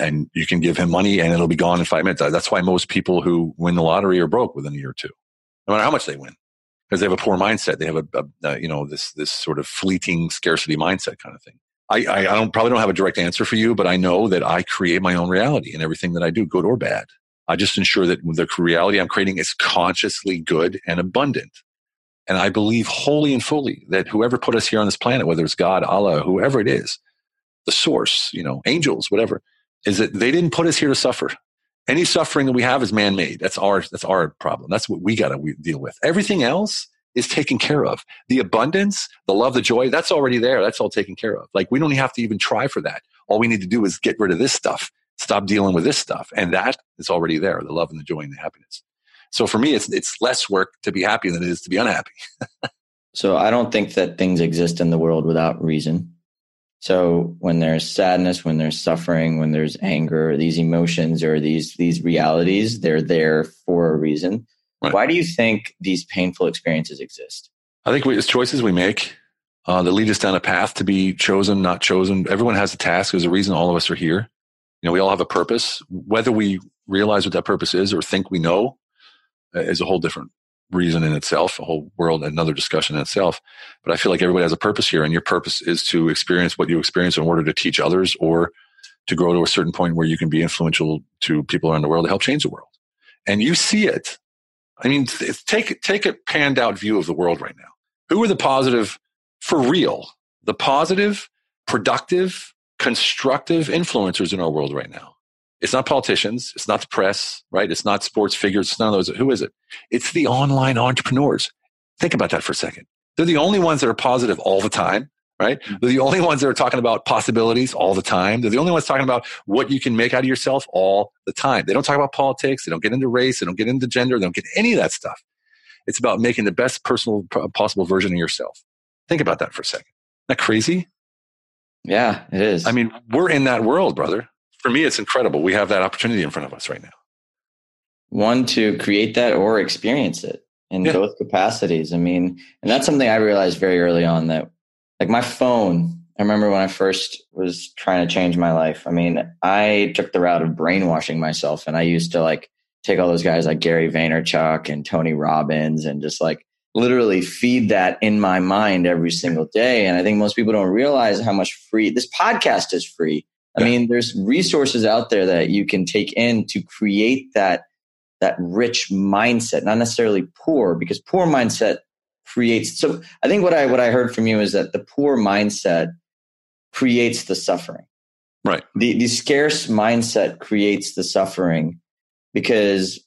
And you can give him money and it'll be gone in five minutes. That's why most people who win the lottery are broke within a year or two, no matter how much they win because they have a poor mindset. They have a, a, a, you know this this sort of fleeting scarcity mindset kind of thing. I, I, don't probably don't have a direct answer for you, but I know that I create my own reality in everything that I do, good or bad. I just ensure that the reality I'm creating is consciously good and abundant. And I believe wholly and fully that whoever put us here on this planet, whether it's God, Allah, whoever it is, the source, you know, angels, whatever, is that they didn't put us here to suffer. Any suffering that we have is man-made. That's our that's our problem. That's what we got to deal with. Everything else is taken care of. The abundance, the love, the joy, that's already there. That's all taken care of. Like we don't have to even try for that. All we need to do is get rid of this stuff Stop dealing with this stuff. And that is already there, the love and the joy and the happiness. So for me, it's, it's less work to be happy than it is to be unhappy. so I don't think that things exist in the world without reason. So when there's sadness, when there's suffering, when there's anger, these emotions or these these realities, they're there for a reason. Right. Why do you think these painful experiences exist? I think we, it's choices we make uh, that lead us down a path to be chosen, not chosen. Everyone has a task. There's a reason all of us are here. You know, we all have a purpose. Whether we realize what that purpose is or think we know uh, is a whole different reason in itself, a whole world, another discussion in itself. But I feel like everybody has a purpose here, and your purpose is to experience what you experience in order to teach others or to grow to a certain point where you can be influential to people around the world to help change the world. And you see it. I mean, take take a panned out view of the world right now. Who are the positive, for real, the positive, productive, constructive influencers in our world right now? It's not politicians. It's not the press, right? It's not sports figures. It's none of those. Who is it? It's the online entrepreneurs. Think about that for a second. They're the only ones that are positive all the time, right? Mm-hmm. They're the only ones that are talking about possibilities all the time. They're the only ones talking about what you can make out of yourself all the time. They don't talk about politics. They don't get into race. They don't get into gender. They don't get any of that stuff. It's about making the best personal possible version of yourself. Think about that for a second. Isn't that crazy? Yeah, it is. I mean, we're in that world, brother for me, it's incredible. We have that opportunity in front of us right now. One to create that or experience it in yeah. both capacities. I mean, and that's something I realized very early on that, like my phone. I remember when I first was trying to change my life. I mean, I took the route of brainwashing myself, and I used to like take all those guys like Gary Vaynerchuk and Tony Robbins, and just like literally feed that in my mind every single day. And I think most people don't realize how much free this podcast is free. I mean, there's resources out there that you can take in to create that that rich mindset, not necessarily poor, because poor mindset creates. So I think what I what I heard from you is that the poor mindset creates the suffering. Right. The the scarce mindset creates the suffering because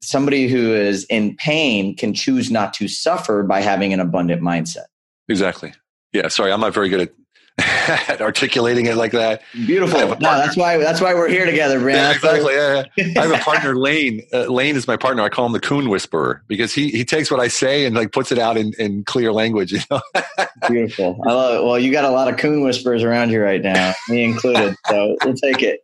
somebody who is in pain can choose not to suffer by having an abundant mindset. Exactly. Yeah. Sorry, I'm not very good at at articulating it like that. Beautiful. No, that's why that's why we're here together, man. Yeah, exactly. Yeah, yeah. I have a partner, Lane. Uh, Lane is my partner. I call him the Kuhn whisperer because he he takes what I say and like puts it out in, in clear language. You know. Beautiful. I love it. Well, you got a lot of Kuhn whisperers around you right now, me included. So we'll take it.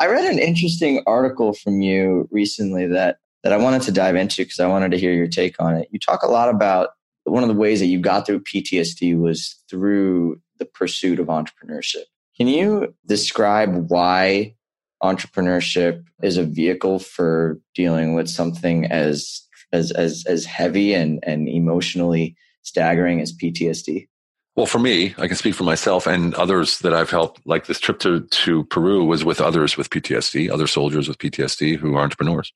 I read an interesting article from you recently that that I wanted to dive into because I wanted to hear your take on it. You talk a lot about one of the ways that you got through PTSD was through the pursuit of entrepreneurship. Can you describe why entrepreneurship is a vehicle for dealing with something as as as as heavy and and emotionally staggering as PTSD? Well, for me, I can speak for myself and others that I've helped. Like this trip to, to Peru was with others with PTSD, other soldiers with PTSD who are entrepreneurs.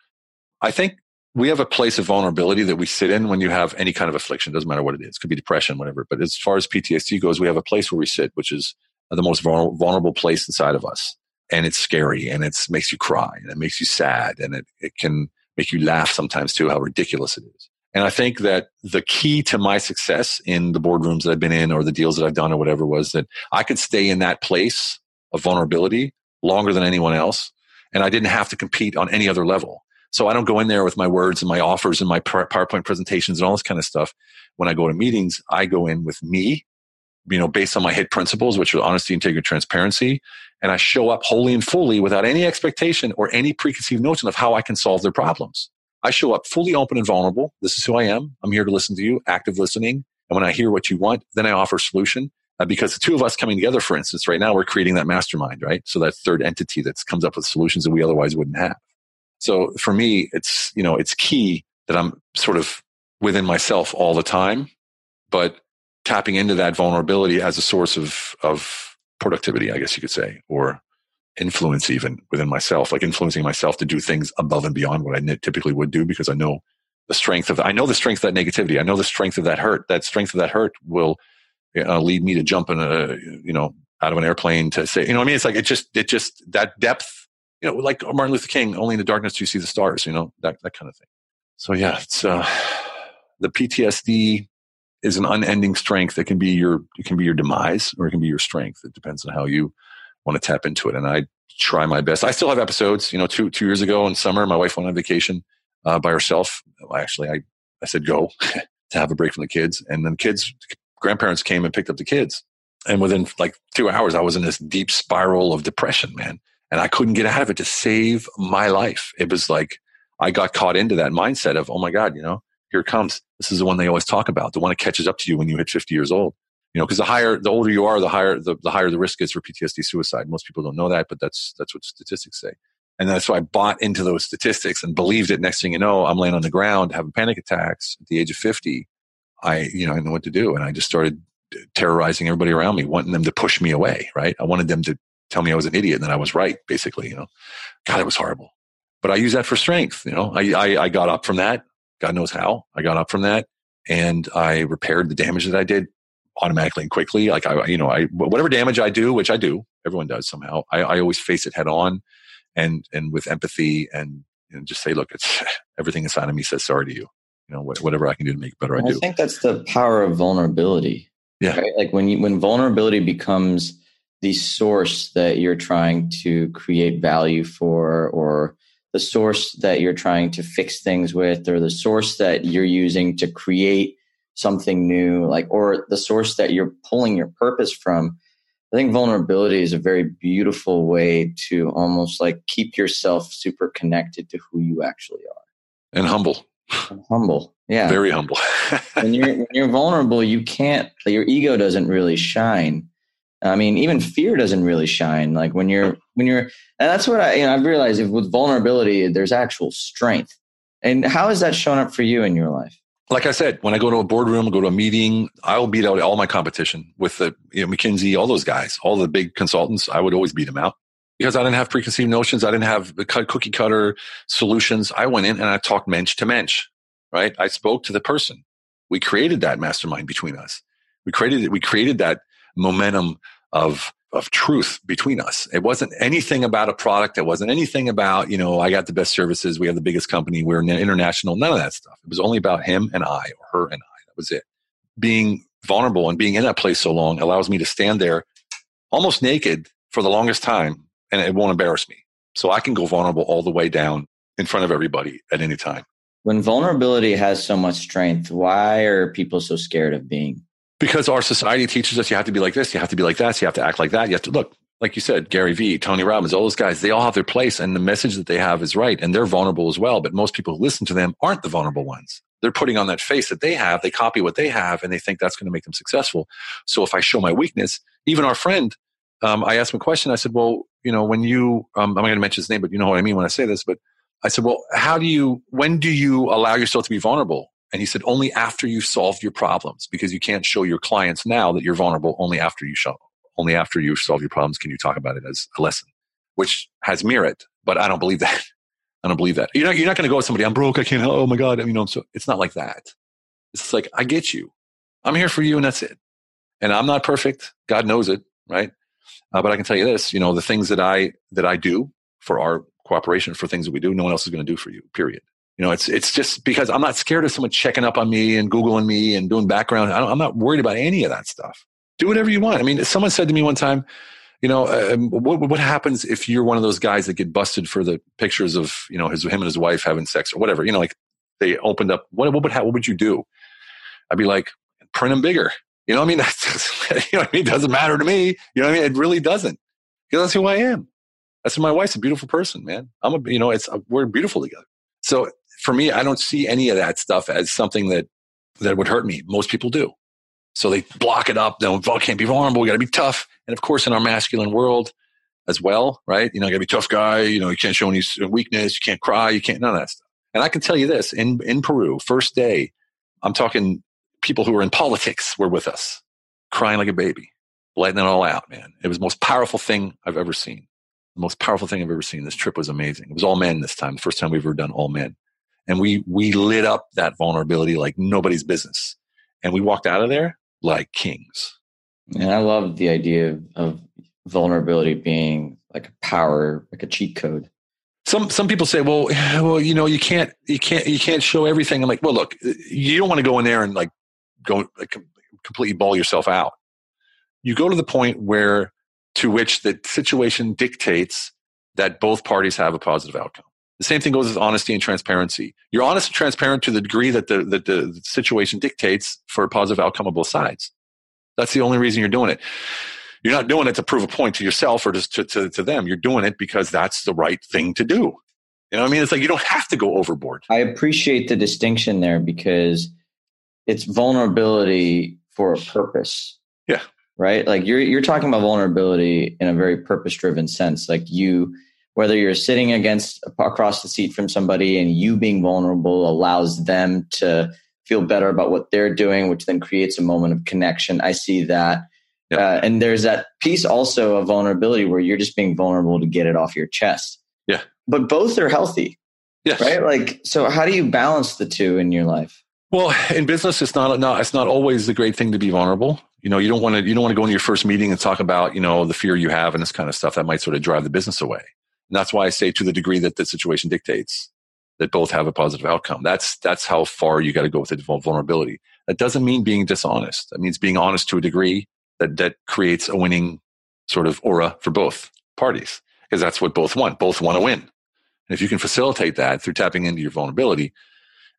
I think we have a place of vulnerability that we sit in when you have any kind of affliction. Doesn't matter what it is. It could be depression, whatever. But as far as PTSD goes, we have a place where we sit, which is the most vulnerable place inside of us. And it's scary and it makes you cry and it makes you sad and it, it can make you laugh sometimes too, how ridiculous it is. And I think that the key to my success in the boardrooms that I've been in or the deals that I've done or whatever was that I could stay in that place of vulnerability longer than anyone else. And I didn't have to compete on any other level. So I don't go in there with my words and my offers and my PowerPoint presentations and all this kind of stuff. When I go to meetings, I go in with me, you know, based on my hit principles, which are honesty, integrity, transparency. And I show up wholly and fully without any expectation or any preconceived notion of how I can solve their problems. I show up fully open and vulnerable. This is who I am. I'm here to listen to you, active listening. And when I hear what you want, then I offer solution. Uh, because the two of us coming together, for instance, right now we're creating that mastermind, right? So that third entity that comes up with solutions that we otherwise wouldn't have. So for me, it's, you know, it's key that I'm sort of within myself all the time, but tapping into that vulnerability as a source of, of productivity, I guess you could say, or influence even within myself, like influencing myself to do things above and beyond what I typically would do because I know the strength of, I know the strength of that negativity. I know the strength of that hurt. That strength of that hurt will uh, lead me to jump in a, you know, out of an airplane to say, you know I mean? It's like, it just, it just, that depth you know, like Martin Luther King, only in the darkness do you see the stars, you know, that, that kind of thing. So yeah, it's, uh, the PTSD is an unending strength. It can be your, it can be your demise or it can be your strength. It depends on how you want to tap into it. And I try my best. I still have episodes. You know, two two years ago in summer, my wife went on vacation uh, by herself. Actually, I I said go to have a break from the kids, and then kids grandparents came and picked up the kids, and within like two hours, I was in this deep spiral of depression, man, and I couldn't get out of it to save my life. It was like I got caught into that mindset of, oh my god, you know, here it comes. This is the one they always talk about, the one that catches up to you when you hit 50 years old you know, because the higher, the older you are, the higher, the, the higher the risk is for PTSD suicide. Most people don't know that, but that's, that's what statistics say. And that's why I bought into those statistics and believed it. Next thing you know, I'm laying on the ground having panic attacks at the age of 50. I, you know, I know what to do. And I just started terrorizing everybody around me, wanting them to push me away, right? I wanted them to tell me I was an idiot and that I was right, basically, you know. God, it was horrible. But I use that for strength, you know. I, I, I got up from that. God knows how. I got up from that and I repaired the damage that I did automatically and quickly. Like I, you know, I whatever damage I do, which I do, everyone does somehow. I, I always face it head on, and and with empathy and and just say, look, it's everything inside of me says sorry to you. You know, whatever I can do to make it better, I, I do. I think that's the power of vulnerability. Yeah, right? like when you when vulnerability becomes the source that you're trying to create value for, or the source that you're trying to fix things with, or the source that you're using to create something new, like, or the source that you're pulling your purpose from. I think vulnerability is a very beautiful way to almost like keep yourself super connected to who you actually are. And humble. And humble. Yeah. Very humble. when you're when you're vulnerable, you can't your ego doesn't really shine. I mean, even fear doesn't really shine. Like when you're when you're and that's what I you know I've realized with vulnerability, there's actual strength. And how has that shown up for you in your life? like I said, when I go to a boardroom, go to a meeting, I'll beat out all my competition with the you know, McKinsey, all those guys, all the big consultants. I would always beat them out because I didn't have preconceived notions. I didn't have the cookie cutter solutions. I went in and I talked mensch to mensch, right? I spoke to the person. We created that mastermind between us. We created we created that momentum of of truth between us. It wasn't anything about a product. It wasn't anything about, you know, I got the best services. We have the biggest company. We're international. None of that stuff. It was only about him and I or her and I. That was it. Being vulnerable and being in that place so long allows me to stand there almost naked for the longest time and it won't embarrass me. So I can go vulnerable all the way down in front of everybody at any time. When vulnerability has so much strength, why are people so scared of being because our society teaches us you have to be like this, you have to be like that, you have to act like that. You have to look, like you said, Gary Vee, Tony Robbins, all those guys, they all have their place and the message that they have is right and they're vulnerable as well. But most people who listen to them aren't the vulnerable ones. They're putting on that face that they have, they copy what they have and they think that's going to make them successful. So if I show my weakness, even our friend, um, I asked him a question. I said, well, you know, when you, um, I'm not going to mention his name, but you know what I mean when I say this, but I said, well, how do you, when do you allow yourself to be vulnerable? And he said, only after you've solved your problems, because you can't show your clients now that you're vulnerable only after you show, only after you solve your problems can you talk about it as a lesson, which has merit, but I don't believe that. I don't believe that. You're not, you're not going to go with somebody, I'm broke, I can't oh my God. I mean, know, so it's not like that. It's like, I get you. I'm here for you and that's it. And I'm not perfect. God knows it, right? Uh, but I can tell you this, you know, the things that I, that I do for our cooperation, for things that we do, no one else is going to do for you, period. You know, it's it's just because I'm not scared of someone checking up on me and googling me and doing background. I am not worried about any of that stuff. Do whatever you want. I mean, someone said to me one time, you know, um, what what happens if you're one of those guys that get busted for the pictures of you know his him and his wife having sex or whatever? You know, like they opened up. What what would what would you do? I'd be like, print them bigger. You know I mean? That's, you know I mean? It doesn't matter to me. You know what I mean? It really doesn't. Because that's who I am. That's my wife's a beautiful person, man. I'm a, you know, it's, we're beautiful together. So for me, I don't see any of that stuff as something that that would hurt me. Most people do. So they block it up. No, oh, can't be vulnerable. We got to be tough. And of course, in our masculine world as well, right? You know, you got to be tough guy. You know, you can't show any weakness. You can't cry. You can't none of that stuff. And I can tell you this: in in Peru, first day, I'm talking people who are in politics were with us, crying like a baby, letting it all out. Man, it was the most powerful thing I've ever seen. The most powerful thing I've ever seen. This trip was amazing. It was all men this time. The first time we've ever done all men and we we lit up that vulnerability like nobody's business. And we walked out of there like kings. And i love the idea of vulnerability being like a power like a cheat code. Some some people say well well you know you can't you can't you can't show everything. I'm like well look you don't want to go in there and like go like, completely ball yourself out. You go to the point where to which the situation dictates that both parties have a positive outcome. The same thing goes with honesty and transparency. You're honest and transparent to the degree that the, that the situation dictates for a positive outcome of both sides. That's the only reason you're doing it. You're not doing it to prove a point to yourself or just to, to, to them. You're doing it because that's the right thing to do. You know what I mean? It's like you don't have to go overboard. I appreciate the distinction there because it's vulnerability for a purpose. Yeah. Right? Like you're you're talking about vulnerability in a very purpose driven sense. Like you whether you're sitting against across the seat from somebody and you being vulnerable allows them to feel better about what they're doing, which then creates a moment of connection. I see that. Yeah. Uh, and there's that piece also of vulnerability where you're just being vulnerable to get it off your chest. Yeah. But both are healthy. Yes. Right? Like, so how do you balance the two in your life? Well, in business, it's not, not it's not always the great thing to be vulnerable. You know, you don't want to you don't want to go into your first meeting and talk about you know the fear you have and this kind of stuff that might sort of drive the business away. And that's why I say to the degree that the situation dictates that both have a positive outcome. That's, that's how far you got to go with the vulnerability. That doesn't mean being dishonest. That means being honest to a degree that, that creates a winning sort of aura for both parties because that's what both want. Both want to win. And if you can facilitate that through tapping into your vulnerability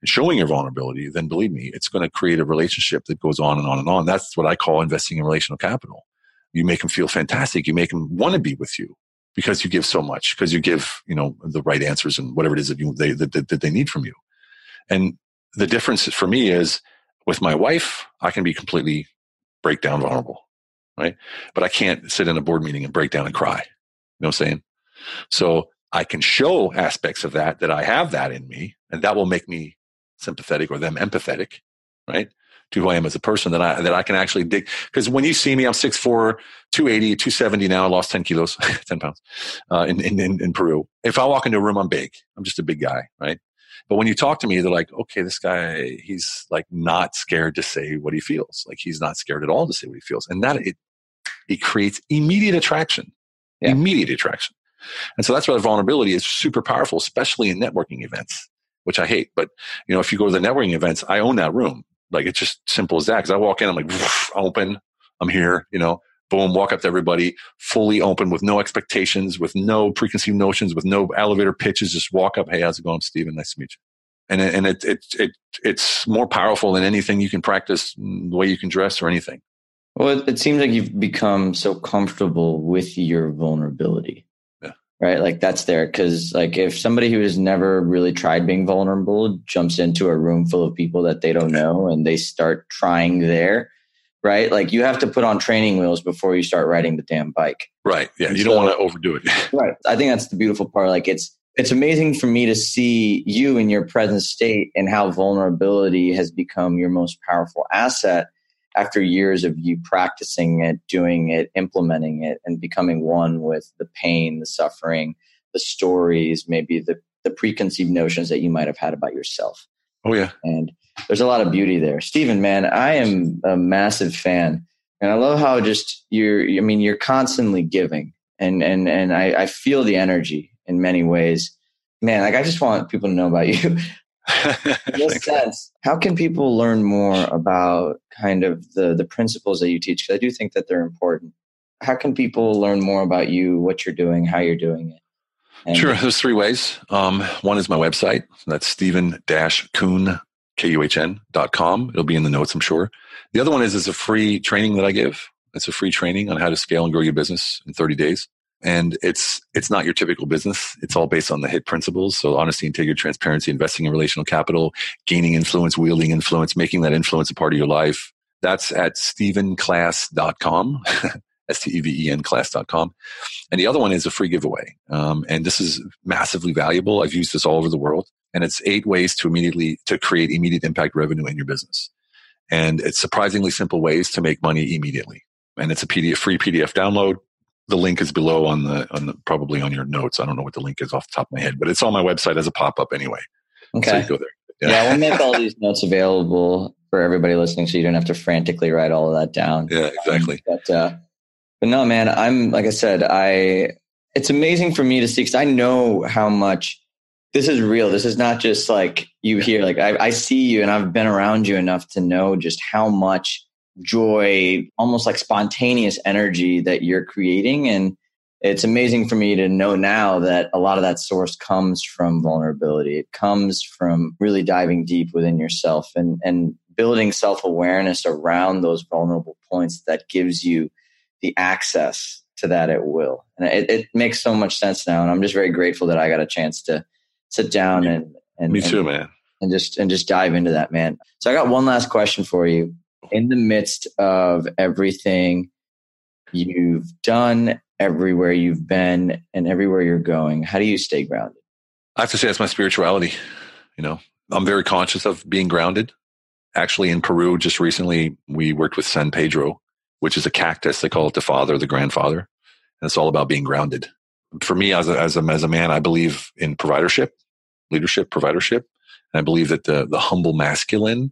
and showing your vulnerability, then believe me, it's going to create a relationship that goes on and on and on. That's what I call investing in relational capital. You make them feel fantastic. You make them want to be with you because you give so much, because you give, you know, the right answers and whatever it is that you, they, that, that they need from you. And the difference for me is with my wife, I can be completely breakdown vulnerable, right? But I can't sit in a board meeting and break down and cry. You know what I'm saying? So I can show aspects of that, that I have that in me, and that will make me sympathetic or them empathetic, right? To who I am as a person that I, that I can actually dig. Cause when you see me, I'm 6'4", 280, 270 now. I lost 10 kilos, 10 pounds, uh, in, in, in Peru. If I walk into a room, I'm big. I'm just a big guy, right? But when you talk to me, they're like, okay, this guy, he's like not scared to say what he feels. Like he's not scared at all to say what he feels. And that it, it creates immediate attraction, yeah. immediate attraction. And so that's why vulnerability is super powerful, especially in networking events, which I hate. But, you know, if you go to the networking events, I own that room. Like it's just simple as that. Because I walk in, I'm like open. I'm here. You know, boom, walk up to everybody, fully open with no expectations, with no preconceived notions, with no elevator pitches. Just walk up. Hey, how's it going, Steven? Nice to meet you. And and it it it it's more powerful than anything you can practice, mm, the way you can dress or anything. Well, it, it seems like you've become so comfortable with your vulnerability right? Like that's there because like if somebody who has never really tried being vulnerable jumps into a room full of people that they don't know and they start trying there, right? Like you have to put on training wheels before you start riding the damn bike. Right. Yeah. And you so, don't want to overdo it. right. I think that's the beautiful part. Like it's it's amazing for me to see you in your present state and how vulnerability has become your most powerful asset after years of you practicing it, doing it, implementing it, and becoming one with the pain, the suffering, the stories, maybe the, the preconceived notions that you might have had about yourself. Oh, yeah. And there's a lot of beauty there. Stephen, man, I am a massive fan. And I love how just you're, I mean, you're constantly giving. And, and, and I, I feel the energy in many ways. Man, like I just want people to know about you. sense, how can people learn more about kind of the the principles that you teach? Because I do think that they're important. How can people learn more about you, what you're doing, how you're doing it? And sure, there's three ways. Um, one is my website. That's Steven-Kuhn, K-U-H-N dot com. It'll be in the notes, I'm sure. The other one is is a free training that I give. It's a free training on how to scale and grow your business in 30 days and it's it's not your typical business. It's all based on the hit principles. So honesty integrity transparency investing in relational capital gaining influence wielding influence making that influence a part of your life. That's at stevenclass.com s-t-e-v-e-n class.com and the other one is a free giveaway. Um, and this is massively valuable. I've used this all over the world. And it's eight ways to immediately to create immediate impact revenue in your business. And it's surprisingly simple ways to make money immediately. And it's a PDF, free PDF download the link is below on the on the probably on your notes. I don't know what the link is off the top of my head, but it's on my website as a pop up anyway. Okay, so go there. Yeah. yeah, we'll make all these notes available for everybody listening, so you don't have to frantically write all of that down. Yeah, exactly. Um, but uh, but no, man, I'm like I said, I it's amazing for me to see because I know how much this is real. This is not just like you hear. Like I, I see you, and I've been around you enough to know just how much joy, almost like spontaneous energy that you're creating. And it's amazing for me to know now that a lot of that source comes from vulnerability. It comes from really diving deep within yourself and, and building self awareness around those vulnerable points that gives you the access to that at will. And it, it, makes so much sense now. And I'm just very grateful that I got a chance to sit down and, and me too, and, man. And just, and just dive into that, man. So I got one last question for you. In the midst of everything you've done everywhere you've been and everywhere you're going? How do you stay grounded? I have to say that's my spirituality. You know, I'm very conscious of being grounded. Actually, in Peru, just recently, we worked with San Pedro, which is a cactus. They call it the father, the grandfather. And it's all about being grounded. For me, as a, as a, as a man, I believe in providership, leadership, providership. And I believe that the, the humble masculine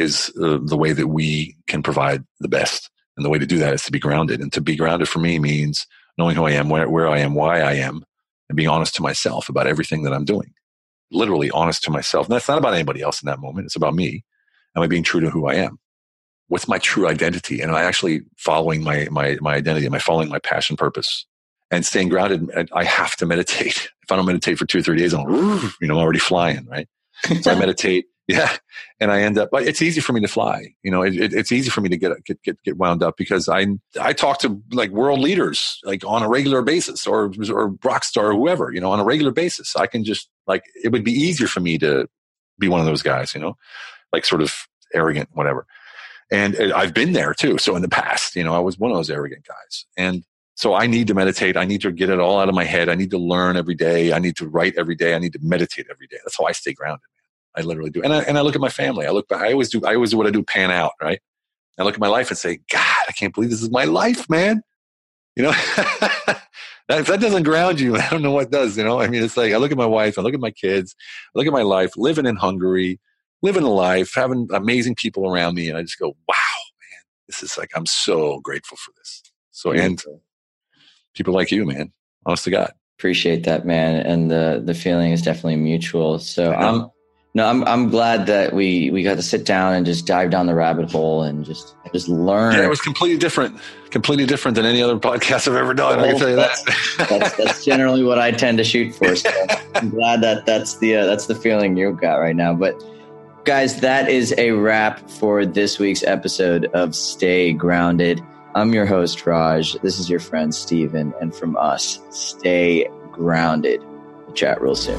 is uh, the way that we can provide the best. And the way to do that is to be grounded. And to be grounded for me means knowing who I am, where, where I am, why I am, and being honest to myself about everything that I'm doing. Literally honest to myself. And that's not about anybody else in that moment. It's about me. Am I being true to who I am? What's my true identity? And am I actually following my, my, my identity? Am I following my passion purpose? And staying grounded, I have to meditate. If I don't meditate for two or three days, I'm, you know, I'm already flying, right? So I meditate yeah. And I end up, but it's easy for me to fly. You know, it, it, it's easy for me to get, get, get, get wound up because I, I talk to like world leaders, like on a regular basis or, or Rockstar or whoever, you know, on a regular basis. I can just like, it would be easier for me to be one of those guys, you know, like sort of arrogant, whatever. And I've been there too. So in the past, you know, I was one of those arrogant guys. And so I need to meditate. I need to get it all out of my head. I need to learn every day. I need to write every day. I need to meditate every day. That's how I stay grounded. I literally do. And I, and I look at my family. I look back. I always do. I always do what I do. Pan out, right? I look at my life and say, God, I can't believe this is my life, man. You know, if that doesn't ground you, I don't know what does. You know, I mean, it's like I look at my wife, I look at my kids, I look at my life, living in Hungary, living a life, having amazing people around me, and I just go, wow, man, this is like I'm so grateful for this. So and people like you, man, honest to God, appreciate that, man, and the the feeling is definitely mutual. So I'm no, I'm I'm glad that we we got to sit down and just dive down the rabbit hole and just just learn. Yeah, it was completely different, completely different than any other podcast I've ever done. Oh, I can tell you that's, that. that's, that's generally what I tend to shoot for. So I'm glad that that's the uh, that's the feeling you've got right now. But guys, that is a wrap for this week's episode of Stay Grounded. I'm your host Raj. This is your friend Stephen, and from us, stay grounded. We'll chat real soon.